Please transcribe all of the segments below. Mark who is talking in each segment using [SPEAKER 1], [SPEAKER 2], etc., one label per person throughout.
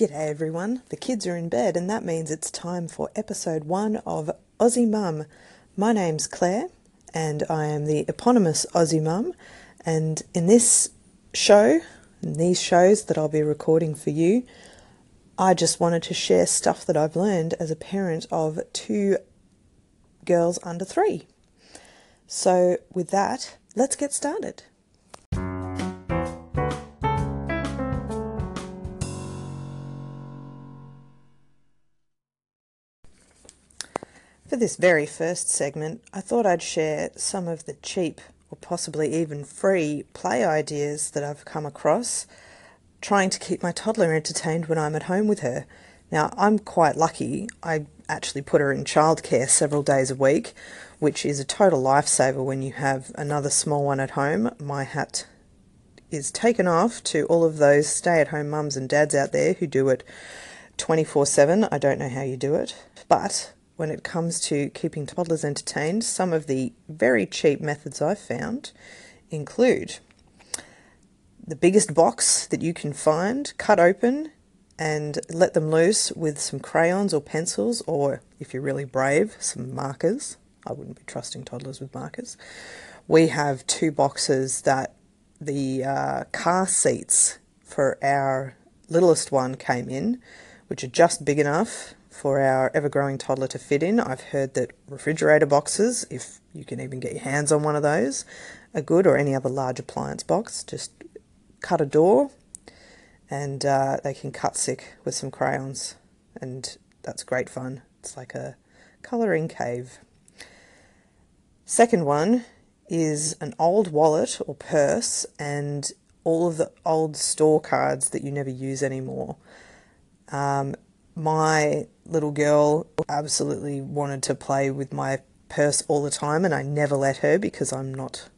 [SPEAKER 1] G'day everyone. The kids are in bed, and that means it's time for episode one of Aussie Mum. My name's Claire, and I am the eponymous Aussie Mum. And in this show, in these shows that I'll be recording for you, I just wanted to share stuff that I've learned as a parent of two girls under three. So, with that, let's get started. This very first segment, I thought I'd share some of the cheap or possibly even free play ideas that I've come across trying to keep my toddler entertained when I'm at home with her. Now, I'm quite lucky. I actually put her in childcare several days a week, which is a total lifesaver when you have another small one at home. My hat is taken off to all of those stay at home mums and dads out there who do it 24 7. I don't know how you do it, but when it comes to keeping toddlers entertained, some of the very cheap methods I've found include the biggest box that you can find, cut open, and let them loose with some crayons or pencils, or if you're really brave, some markers. I wouldn't be trusting toddlers with markers. We have two boxes that the uh, car seats for our littlest one came in, which are just big enough for our ever growing toddler to fit in. I've heard that refrigerator boxes, if you can even get your hands on one of those, are good, or any other large appliance box. Just cut a door and uh, they can cut sick with some crayons, and that's great fun. It's like a colouring cave. Second one is an old wallet or purse and all of the old store cards that you never use anymore. Um, my little girl absolutely wanted to play with my purse all the time, and I never let her because I'm not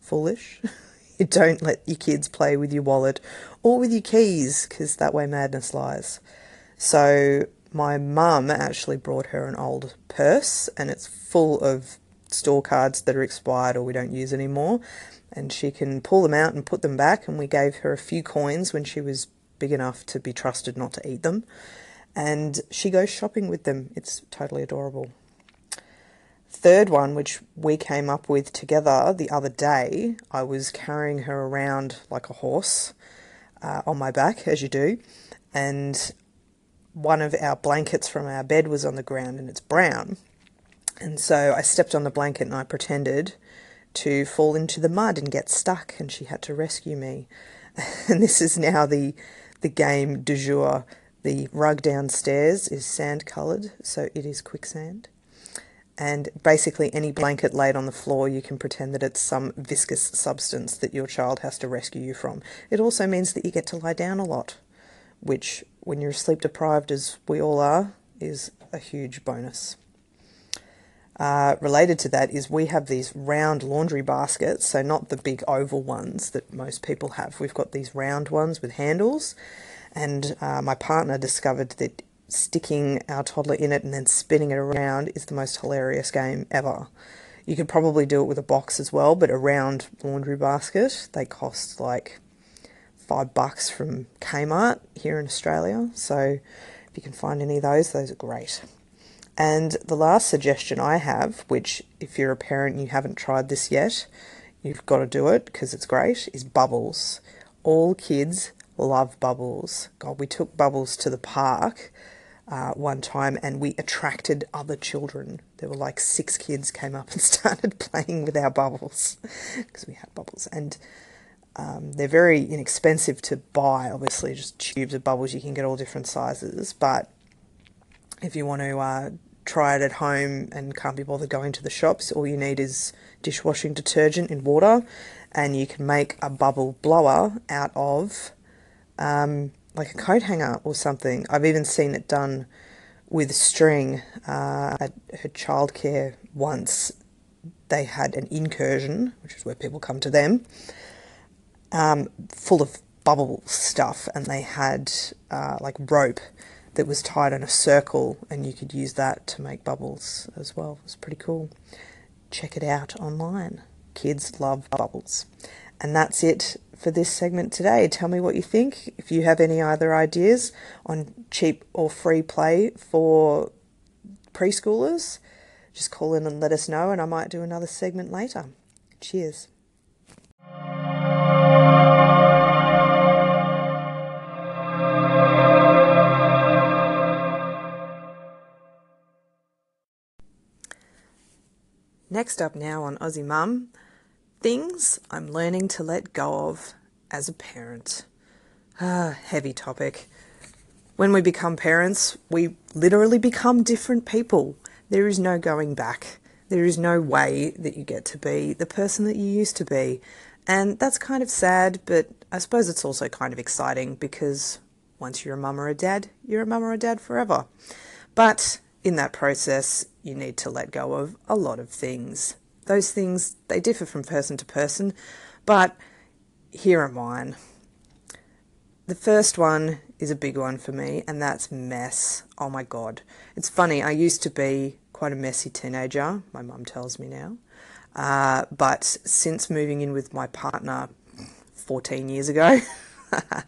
[SPEAKER 1] foolish. you don't let your kids play with your wallet or with your keys because that way madness lies. So, my mum actually brought her an old purse, and it's full of store cards that are expired or we don't use anymore. And she can pull them out and put them back. And we gave her a few coins when she was big enough to be trusted not to eat them and she goes shopping with them. It's totally adorable. Third one, which we came up with together the other day, I was carrying her around like a horse uh, on my back, as you do, and one of our blankets from our bed was on the ground and it's brown. And so I stepped on the blanket and I pretended to fall into the mud and get stuck, and she had to rescue me. and this is now the the game du jour the rug downstairs is sand coloured, so it is quicksand. And basically, any blanket laid on the floor, you can pretend that it's some viscous substance that your child has to rescue you from. It also means that you get to lie down a lot, which, when you're sleep deprived, as we all are, is a huge bonus. Uh, related to that is we have these round laundry baskets, so not the big oval ones that most people have. We've got these round ones with handles, and uh, my partner discovered that sticking our toddler in it and then spinning it around is the most hilarious game ever. You could probably do it with a box as well, but a round laundry basket, they cost like five bucks from Kmart here in Australia. So if you can find any of those, those are great. And the last suggestion I have, which if you're a parent and you haven't tried this yet, you've got to do it because it's great, is bubbles. All kids love bubbles. God, we took bubbles to the park uh, one time and we attracted other children. There were like six kids came up and started playing with our bubbles because we had bubbles. And um, they're very inexpensive to buy, obviously, just tubes of bubbles. You can get all different sizes. But if you want to uh, try it at home and can't be bothered going to the shops, all you need is dishwashing detergent in water and you can make a bubble blower out of um, like a coat hanger or something. I've even seen it done with string uh, at her childcare once. They had an incursion, which is where people come to them, um, full of bubble stuff, and they had uh, like rope that was tied in a circle, and you could use that to make bubbles as well. It was pretty cool. Check it out online. Kids love bubbles. And that's it for this segment today. Tell me what you think. If you have any other ideas on cheap or free play for preschoolers, just call in and let us know, and I might do another segment later. Cheers. Next up now on Aussie Mum, things I'm learning to let go of as a parent. Ah, heavy topic. When we become parents, we literally become different people. There is no going back. There is no way that you get to be the person that you used to be. And that's kind of sad, but I suppose it's also kind of exciting because once you're a mum or a dad, you're a mum or a dad forever. But in that process, you need to let go of a lot of things. Those things, they differ from person to person, but here are mine. The first one is a big one for me, and that's mess. Oh my God. It's funny, I used to be quite a messy teenager, my mum tells me now. Uh, but since moving in with my partner 14 years ago, I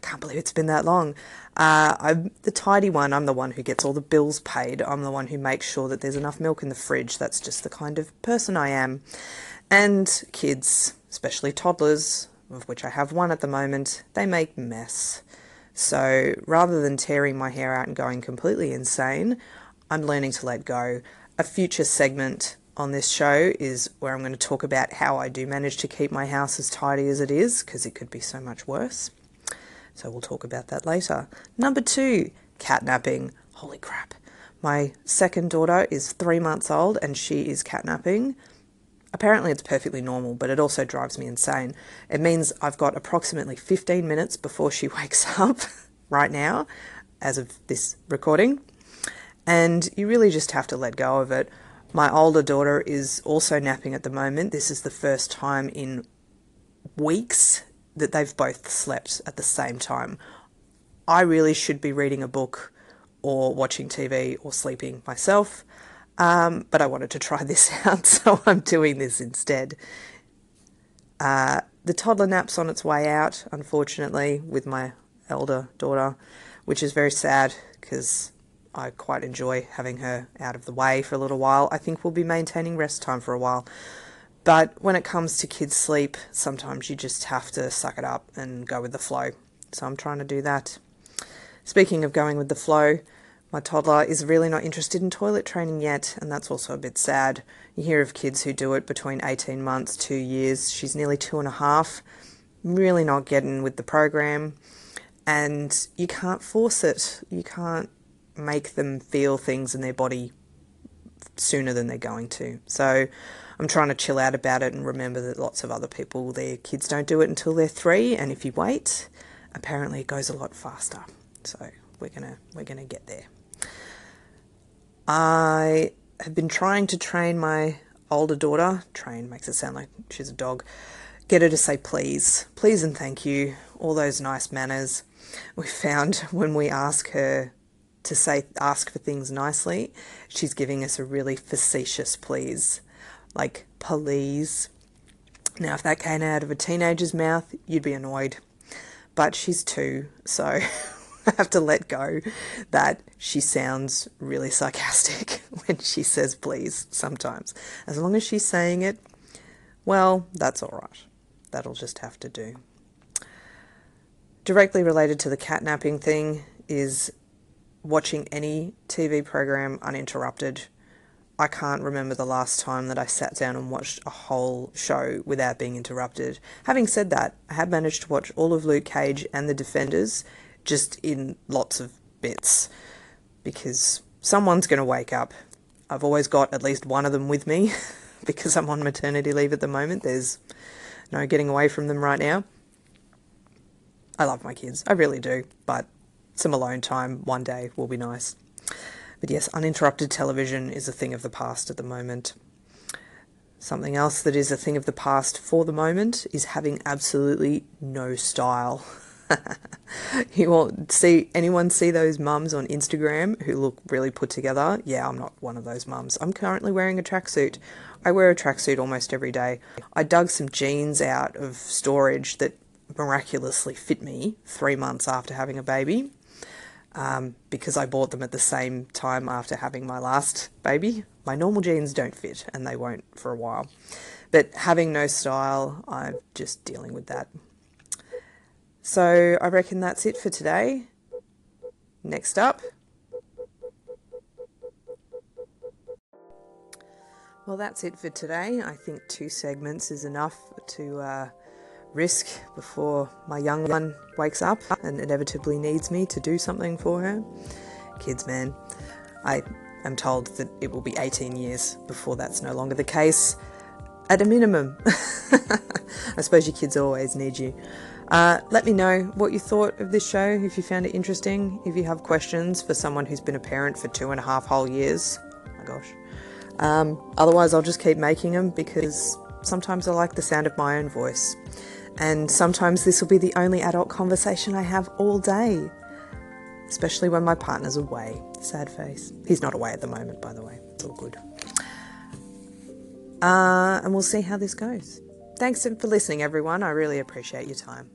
[SPEAKER 1] can't believe it's been that long. Uh, I'm the tidy one. I'm the one who gets all the bills paid. I'm the one who makes sure that there's enough milk in the fridge. That's just the kind of person I am. And kids, especially toddlers, of which I have one at the moment, they make mess. So rather than tearing my hair out and going completely insane, I'm learning to let go. A future segment on this show is where I'm going to talk about how I do manage to keep my house as tidy as it is, because it could be so much worse. So we'll talk about that later. Number two, catnapping. Holy crap. My second daughter is three months old and she is catnapping. Apparently, it's perfectly normal, but it also drives me insane. It means I've got approximately 15 minutes before she wakes up right now, as of this recording. And you really just have to let go of it. My older daughter is also napping at the moment. This is the first time in weeks that they've both slept at the same time. I really should be reading a book or watching TV or sleeping myself, um, but I wanted to try this out, so I'm doing this instead. Uh, the toddler nap's on its way out, unfortunately, with my elder daughter, which is very sad because I quite enjoy having her out of the way for a little while. I think we'll be maintaining rest time for a while. But when it comes to kids' sleep, sometimes you just have to suck it up and go with the flow. So I'm trying to do that. Speaking of going with the flow, my toddler is really not interested in toilet training yet, and that's also a bit sad. You hear of kids who do it between 18 months, two years. She's nearly two and a half, really not getting with the program, and you can't force it. You can't make them feel things in their body sooner than they're going to. So I'm trying to chill out about it and remember that lots of other people, their kids don't do it until they're three, and if you wait, apparently it goes a lot faster. So we're gonna we're gonna get there. I have been trying to train my older daughter. Train makes it sound like she's a dog. Get her to say please, please and thank you, all those nice manners. We found when we ask her to say ask for things nicely, she's giving us a really facetious please like please. Now, if that came out of a teenager's mouth, you'd be annoyed. But she's two, so I have to let go that she sounds really sarcastic when she says please sometimes. As long as she's saying it, well, that's all right. That'll just have to do. Directly related to the catnapping thing is watching any TV program uninterrupted I can't remember the last time that I sat down and watched a whole show without being interrupted. Having said that, I have managed to watch all of Luke Cage and The Defenders just in lots of bits because someone's going to wake up. I've always got at least one of them with me because I'm on maternity leave at the moment. There's no getting away from them right now. I love my kids, I really do, but some alone time one day will be nice. But yes, uninterrupted television is a thing of the past at the moment. Something else that is a thing of the past for the moment is having absolutely no style. you won't see anyone see those mums on Instagram who look really put together. Yeah, I'm not one of those mums. I'm currently wearing a tracksuit. I wear a tracksuit almost every day. I dug some jeans out of storage that miraculously fit me three months after having a baby um, because I bought them at the same time after having my last baby. My normal jeans don't fit and they won't for a while. But having no style, I'm just dealing with that. So I reckon that's it for today. Next up. Well, that's it for today. I think two segments is enough to uh, risk before my young one wakes up and inevitably needs me to do something for her. Kids, man. I am told that it will be 18 years before that's no longer the case, at a minimum. I suppose your kids always need you. Uh, let me know what you thought of this show, if you found it interesting, if you have questions for someone who's been a parent for two and a half whole years. Oh my gosh. Um, otherwise, I'll just keep making them because sometimes I like the sound of my own voice. And sometimes this will be the only adult conversation I have all day, especially when my partner's away. Sad face. He's not away at the moment, by the way. It's all good. Uh, and we'll see how this goes. Thanks for listening, everyone. I really appreciate your time.